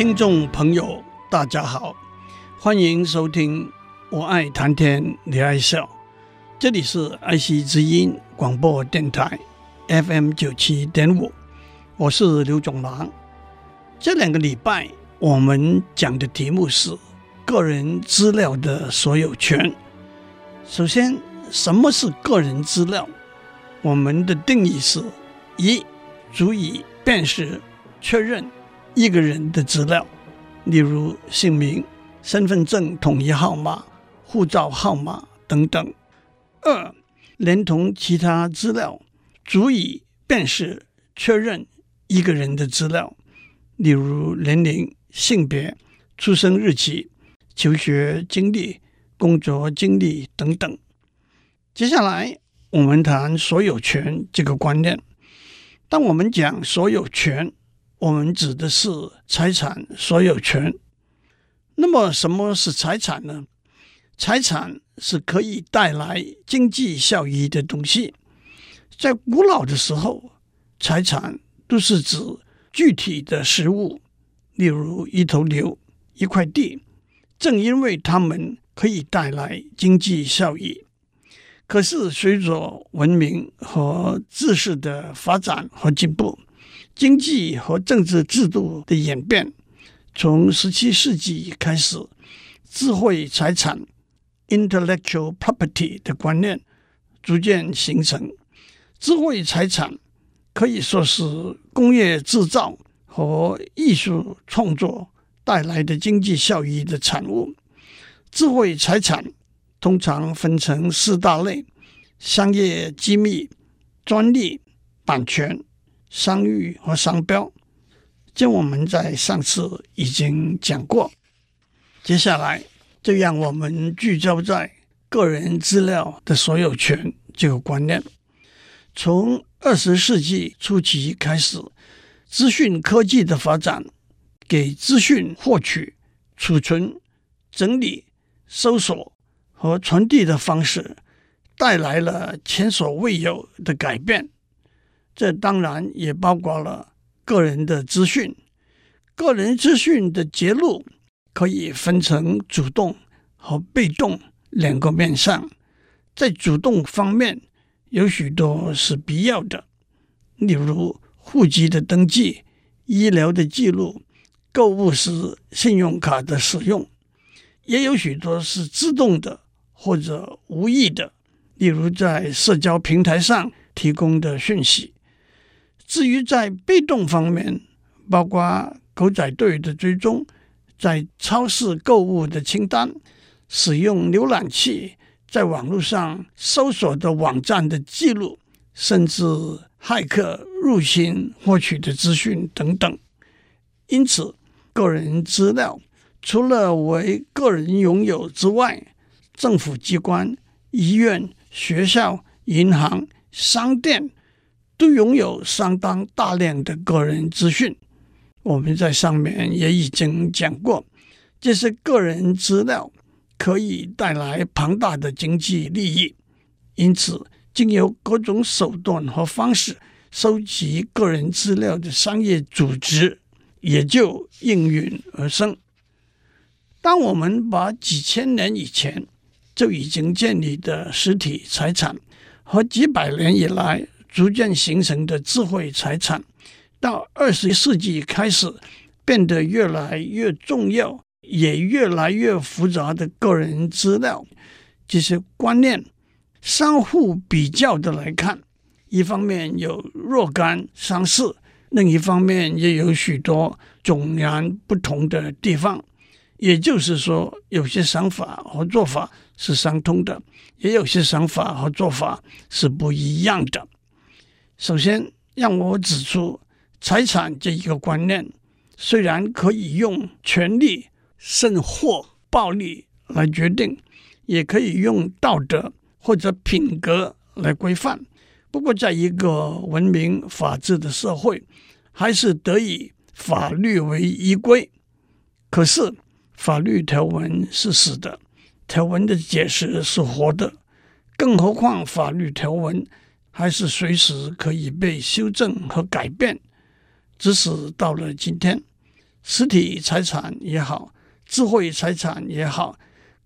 听众朋友，大家好，欢迎收听。我爱谈天，你爱笑。这里是爱惜之音广播电台 FM 九七点五，我是刘总郎。这两个礼拜我们讲的题目是个人资料的所有权。首先，什么是个人资料？我们的定义是：一、足以辨识、确认。一个人的资料，例如姓名、身份证统一号码、护照号码等等；二，连同其他资料，足以辨识、确认一个人的资料，例如年龄、性别、出生日期、求学经历、工作经历等等。接下来，我们谈所有权这个观念。当我们讲所有权，我们指的是财产所有权。那么，什么是财产呢？财产是可以带来经济效益的东西。在古老的时候，财产都是指具体的实物，例如一头牛、一块地。正因为它们可以带来经济效益。可是，随着文明和知识的发展和进步，经济和政治制度的演变，从十七世纪开始，智慧财产 （intellectual property） 的观念逐渐形成。智慧财产可以说是工业制造和艺术创作带来的经济效益的产物。智慧财产通常分成四大类：商业机密、专利、版权。商誉和商标，这我们在上次已经讲过。接下来，就让我们聚焦在个人资料的所有权这个观念。从二十世纪初期开始，资讯科技的发展，给资讯获取、储存、整理、搜索和传递的方式带来了前所未有的改变。这当然也包括了个人的资讯。个人资讯的揭露可以分成主动和被动两个面向。在主动方面，有许多是必要的，例如户籍的登记、医疗的记录、购物时信用卡的使用；也有许多是自动的或者无意的，例如在社交平台上提供的讯息。至于在被动方面，包括狗仔队的追踪，在超市购物的清单，使用浏览器在网络上搜索的网站的记录，甚至骇客入侵获取的资讯等等。因此，个人资料除了为个人拥有之外，政府机关、医院、学校、银行、商店。都拥有相当大量的个人资讯，我们在上面也已经讲过，这些个人资料可以带来庞大的经济利益，因此，经由各种手段和方式收集个人资料的商业组织也就应运而生。当我们把几千年以前就已经建立的实体财产和几百年以来，逐渐形成的智慧财产，到二十世纪开始变得越来越重要，也越来越复杂的个人资料，这些观念相互比较的来看，一方面有若干相似，另一方面也有许多迥然不同的地方。也就是说，有些想法和做法是相通的，也有些想法和做法是不一样的。首先，让我指出财产这一个观念虽然可以用权力甚或暴力来决定，也可以用道德或者品格来规范。不过，在一个文明法治的社会，还是得以法律为依归。可是，法律条文是死的，条文的解释是活的。更何况，法律条文还是随时可以被修正和改变。只是到了今天。实体财产也好，智慧财产也好，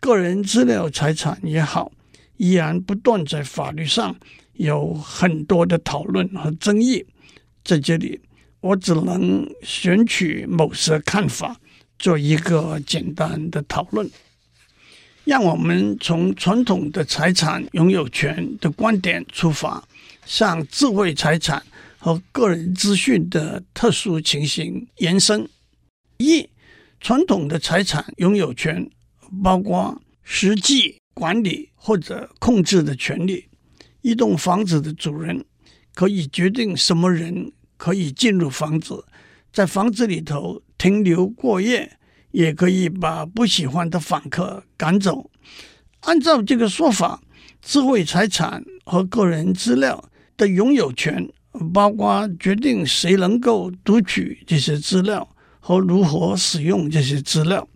个人资料财产也好，依然不断在法律上有很多的讨论和争议。在这里，我只能选取某些看法做一个简单的讨论。让我们从传统的财产拥有权的观点出发，向智慧财产和个人资讯的特殊情形延伸。一、传统的财产拥有权包括实际管理或者控制的权利。一栋房子的主人可以决定什么人可以进入房子，在房子里头停留过夜，也可以把不喜欢的访客赶走。按照这个说法，智慧财产和个人资料的拥有权包括决定谁能够读取这些资料。和如何使用这些资料，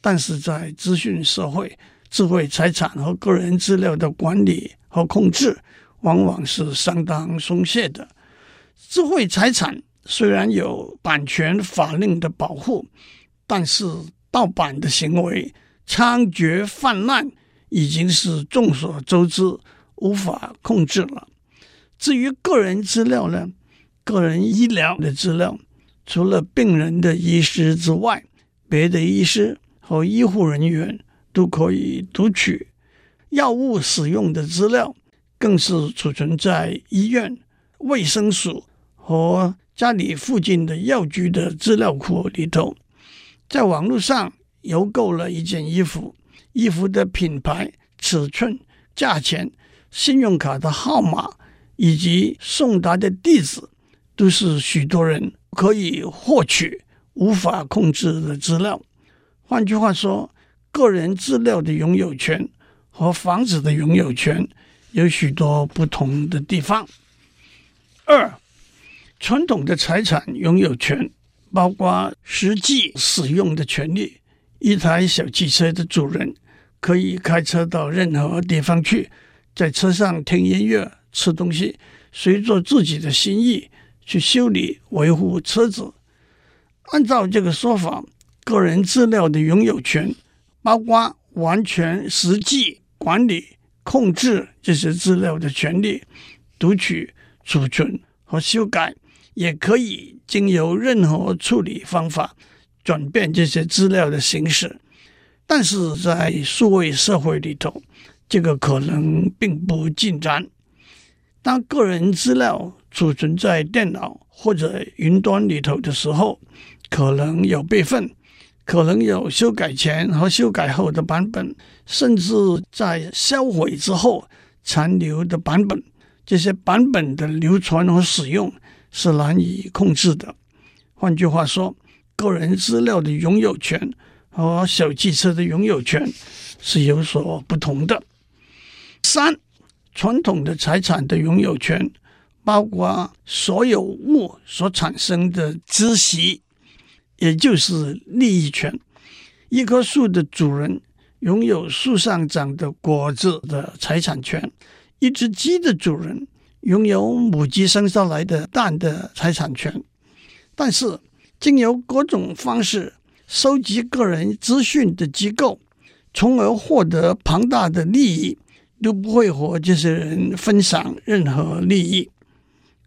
但是在资讯社会，智慧财产和个人资料的管理和控制往往是相当松懈的。智慧财产虽然有版权法令的保护，但是盗版的行为猖獗泛滥，已经是众所周知，无法控制了。至于个人资料呢？个人医疗的资料。除了病人的医师之外，别的医师和医护人员都可以读取。药物使用的资料更是储存在医院、卫生署和家里附近的药局的资料库里头。在网络上邮购了一件衣服，衣服的品牌、尺寸、价钱、信用卡的号码以及送达的地址，都是许多人。可以获取无法控制的资料。换句话说，个人资料的拥有权和房子的拥有权有许多不同的地方。二，传统的财产拥有权包括实际使用的权利。一台小汽车的主人可以开车到任何地方去，在车上听音乐、吃东西，随着自己的心意。去修理维护车子。按照这个说法，个人资料的拥有权包括完全实际管理、控制这些资料的权利，读取、储存和修改，也可以经由任何处理方法转变这些资料的形式。但是在数位社会里头，这个可能并不尽然。当个人资料储存在电脑或者云端里头的时候，可能有备份，可能有修改前和修改后的版本，甚至在销毁之后残留的版本。这些版本的流传和使用是难以控制的。换句话说，个人资料的拥有权和小汽车的拥有权是有所不同的。三，传统的财产的拥有权。包括所有物所产生的孳息，也就是利益权。一棵树的主人拥有树上长的果子的财产权；一只鸡的主人拥有母鸡生下来的蛋的财产权。但是，经由各种方式收集个人资讯的机构，从而获得庞大的利益，都不会和这些人分享任何利益。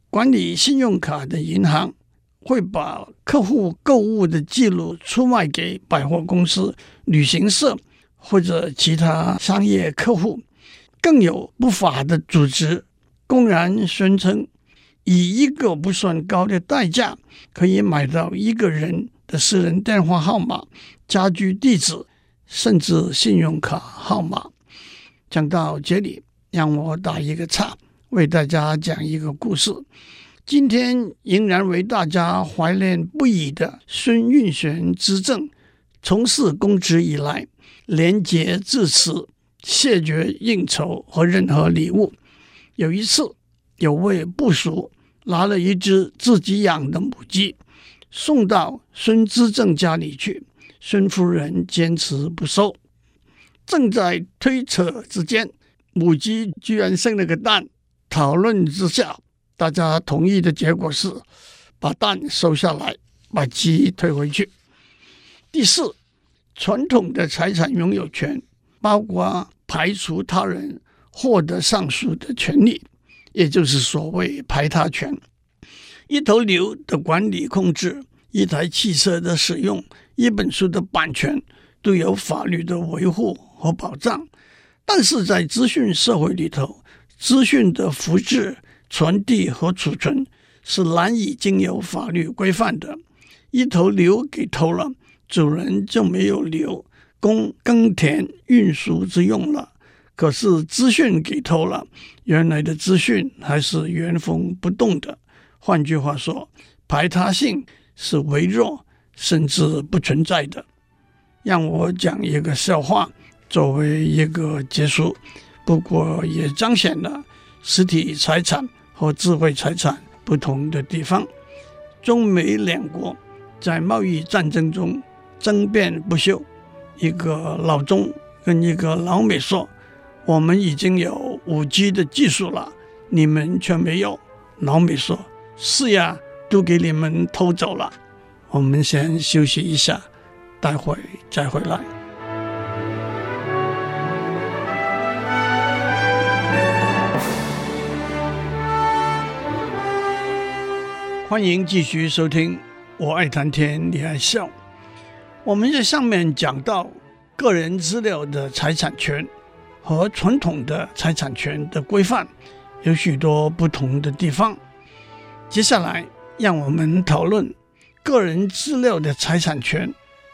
管理信用卡的银行会把客户购物的记录出卖给百货公司、旅行社或者其他商业客户。更有不法的组织公然宣称，以一个不算高的代价可以买到一个人的私人电话号码、家居地址，甚至信用卡号码。讲到这里，让我打一个岔。为大家讲一个故事。今天仍然为大家怀念不已的孙运璇之政，从事公职以来，廉洁自持，谢绝应酬和任何礼物。有一次，有位部属拿了一只自己养的母鸡，送到孙执政家里去，孙夫人坚持不收。正在推扯之间，母鸡居然生了个蛋。讨论之下，大家同意的结果是把蛋收下来，把鸡退回去。第四，传统的财产拥有权包括排除他人获得上述的权利，也就是所谓排他权。一头牛的管理控制，一台汽车的使用，一本书的版权，都有法律的维护和保障。但是在资讯社会里头，资讯的复制、传递和储存是难以经由法律规范的。一头牛给偷了，主人就没有牛供耕田运输之用了。可是资讯给偷了，原来的资讯还是原封不动的。换句话说，排他性是微弱甚至不存在的。让我讲一个笑话作为一个结束。不过也彰显了实体财产和智慧财产不同的地方。中美两国在贸易战争中争辩不休。一个老中跟一个老美说：“我们已经有五 G 的技术了，你们却没有。”老美说：“是呀，都给你们偷走了。”我们先休息一下，待会再回来。欢迎继续收听，我爱谈天，你爱笑。我们在上面讲到个人资料的财产权和传统的财产权的规范有许多不同的地方。接下来，让我们讨论个人资料的财产权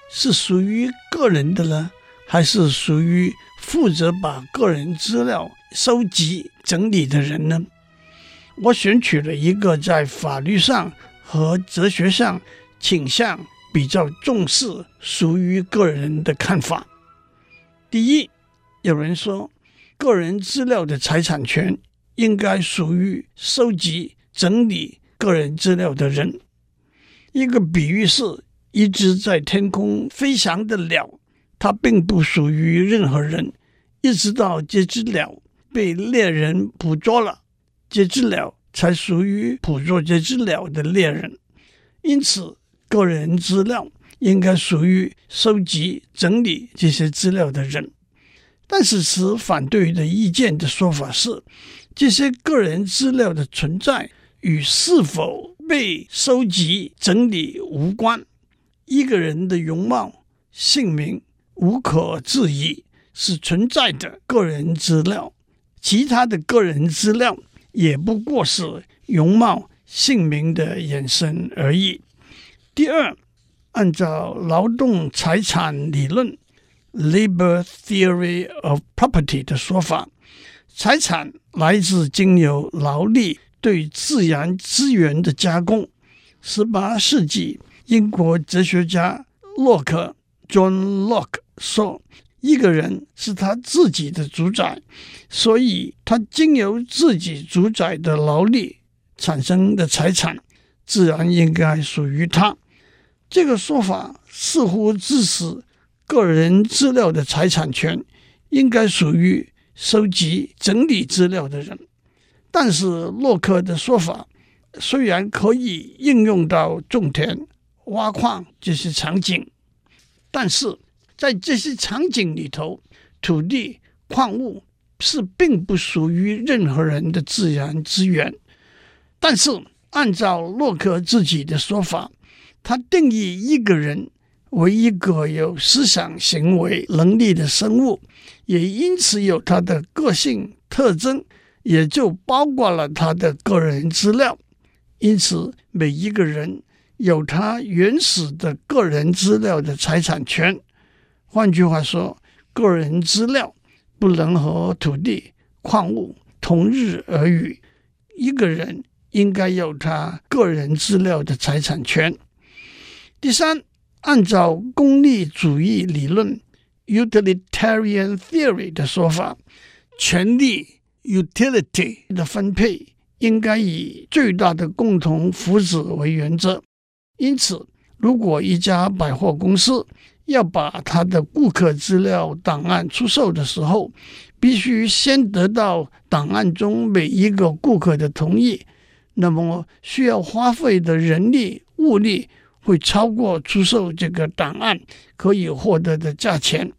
是属于个人的呢，还是属于负责把个人资料收集整理的人呢？我选取了一个在法律上和哲学上倾向比较重视属于个人的看法。第一，有人说，个人资料的财产权应该属于收集、整理个人资料的人。一个比喻是，一只在天空飞翔的鸟，它并不属于任何人，一直到这只鸟被猎人捕捉了。这只鸟才属于捕捉这只鸟的猎人，因此个人资料应该属于收集、整理这些资料的人。但是持反对的意见的说法是，这些个人资料的存在与是否被收集、整理无关。一个人的容貌、姓名无可置疑是存在的个人资料，其他的个人资料。也不过是容貌、姓名的延伸而已。第二，按照劳动财产理论 （Labor Theory of Property） 的说法，财产来自经由劳力对自然资源的加工。十八世纪，英国哲学家洛克 （John Locke） 说。一个人是他自己的主宰，所以他经由自己主宰的劳力产生的财产，自然应该属于他。这个说法似乎支持个人资料的财产权应该属于收集整理资料的人。但是洛克的说法虽然可以应用到种田、挖矿这些场景，但是。在这些场景里头，土地、矿物是并不属于任何人的自然资源。但是，按照洛克自己的说法，他定义一个人为一个有思想、行为能力的生物，也因此有他的个性特征，也就包括了他的个人资料。因此，每一个人有他原始的个人资料的财产权。换句话说，个人资料不能和土地、矿物同日而语。一个人应该有他个人资料的财产权。第三，按照功利主义理论 （utilitarian theory） 的说法，权利 （utility） 的分配应该以最大的共同福祉为原则。因此，如果一家百货公司要把他的顾客资料档案出售的时候，必须先得到档案中每一个顾客的同意，那么需要花费的人力物力会超过出售这个档案可以获得的价钱，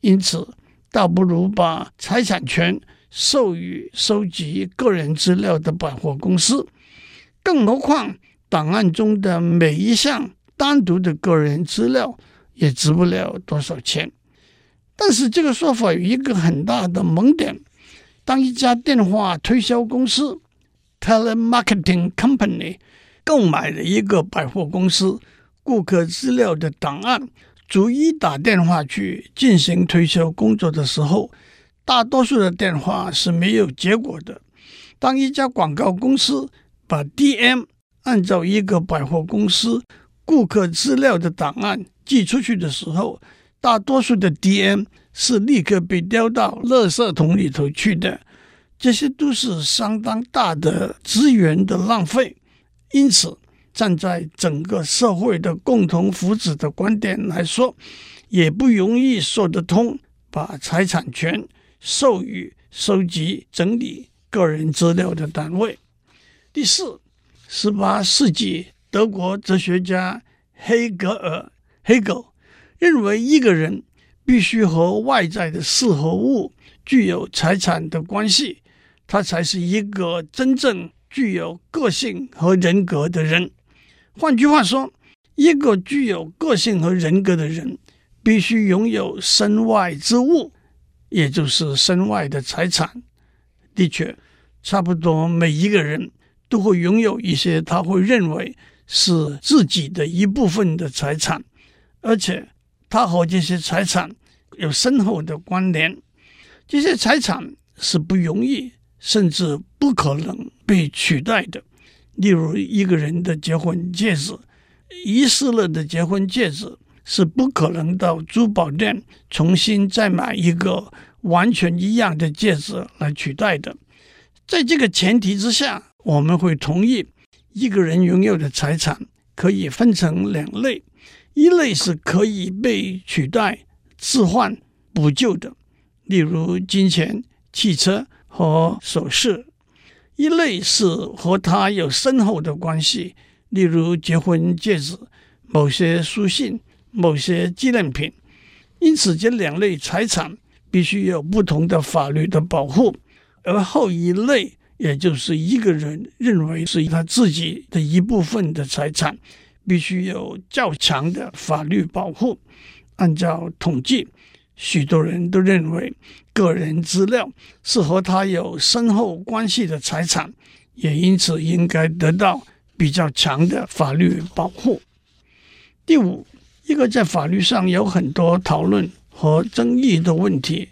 因此倒不如把财产权授予收集个人资料的百货公司。更何况，档案中的每一项单独的个人资料也值不了多少钱。但是这个说法有一个很大的盲点：当一家电话推销公司 （telemarketing company） 购买了一个百货公司顾客资料的档案，逐一打电话去进行推销工作的时候，大多数的电话是没有结果的。当一家广告公司把 DM 按照一个百货公司顾客资料的档案寄出去的时候，大多数的 DM 是立刻被丢到垃圾桶里头去的，这些都是相当大的资源的浪费。因此，站在整个社会的共同福祉的观点来说，也不容易说得通把财产权授予收集整理个人资料的单位。第四，十八世纪德国哲学家黑格尔 （Hegel）。认为一个人必须和外在的事和物具有财产的关系，他才是一个真正具有个性和人格的人。换句话说，一个具有个性和人格的人必须拥有身外之物，也就是身外的财产。的确，差不多每一个人都会拥有一些他会认为是自己的一部分的财产，而且。他和这些财产有深厚的关联，这些财产是不容易甚至不可能被取代的。例如，一个人的结婚戒指，遗失了的结婚戒指是不可能到珠宝店重新再买一个完全一样的戒指来取代的。在这个前提之下，我们会同意一个人拥有的财产可以分成两类。一类是可以被取代、置换、补救的，例如金钱、汽车和首饰；一类是和他有深厚的关系，例如结婚戒指、某些书信、某些纪念品。因此，这两类财产必须有不同的法律的保护，而后一类，也就是一个人认为是他自己的一部分的财产。必须有较强的法律保护。按照统计，许多人都认为个人资料是和他有深厚关系的财产，也因此应该得到比较强的法律保护。第五，一个在法律上有很多讨论和争议的问题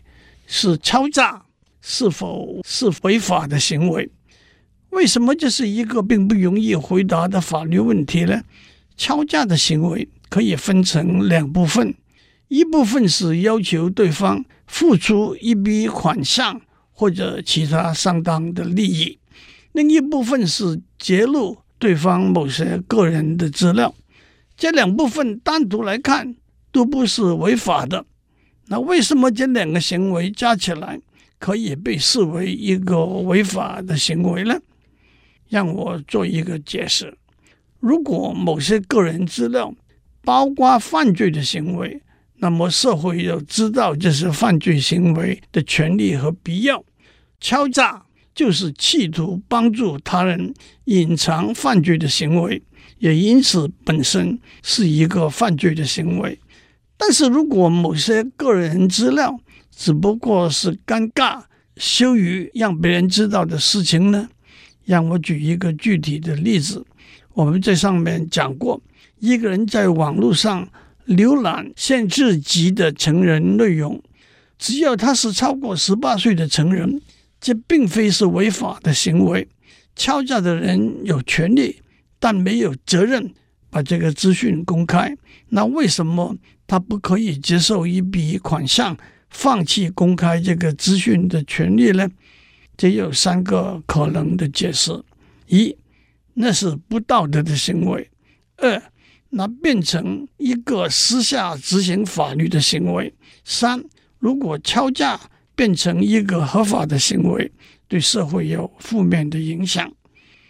是敲诈是否是违法的行为？为什么这是一个并不容易回答的法律问题呢？敲诈的行为可以分成两部分，一部分是要求对方付出一笔款项或者其他相当的利益，另一部分是揭露对方某些个人的资料。这两部分单独来看都不是违法的，那为什么这两个行为加起来可以被视为一个违法的行为呢？让我做一个解释。如果某些个人资料包括犯罪的行为，那么社会要知道这是犯罪行为的权利和必要。敲诈就是企图帮助他人隐藏犯罪的行为，也因此本身是一个犯罪的行为。但是如果某些个人资料只不过是尴尬、羞于让别人知道的事情呢？让我举一个具体的例子。我们在上面讲过，一个人在网络上浏览限制级的成人内容，只要他是超过十八岁的成人，这并非是违法的行为。敲诈的人有权利，但没有责任把这个资讯公开。那为什么他不可以接受一笔款项，放弃公开这个资讯的权利呢？这有三个可能的解释：一，那是不道德的行为；二，那变成一个私下执行法律的行为；三，如果敲诈变成一个合法的行为，对社会有负面的影响。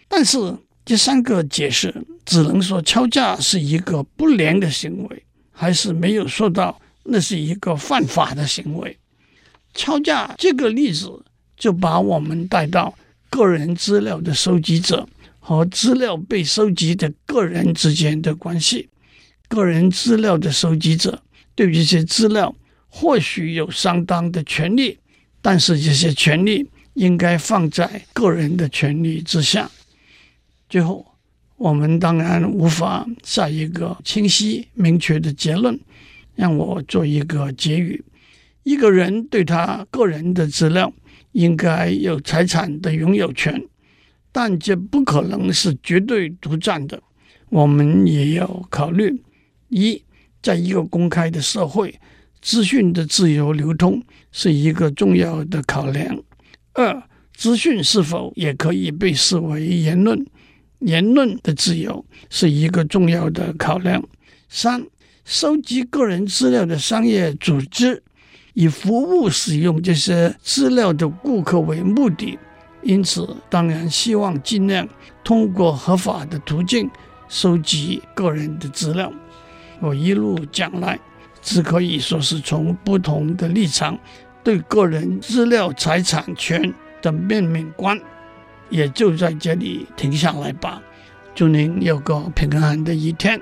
但是这三个解释只能说敲诈是一个不良的行为，还是没有说到那是一个犯法的行为。敲诈这个例子。就把我们带到个人资料的收集者和资料被收集的个人之间的关系。个人资料的收集者对这些资料或许有相当的权利，但是这些权利应该放在个人的权利之下。最后，我们当然无法下一个清晰明确的结论。让我做一个结语：一个人对他个人的资料。应该有财产的拥有权，但这不可能是绝对独占的。我们也要考虑：一，在一个公开的社会，资讯的自由流通是一个重要的考量；二，资讯是否也可以被视为言论，言论的自由是一个重要的考量；三，收集个人资料的商业组织。以服务使用这些资料的顾客为目的，因此当然希望尽量通过合法的途径收集个人的资料。我一路讲来，只可以说是从不同的立场对个人资料财产权的面面观，也就在这里停下来吧。祝您有个平安的一天，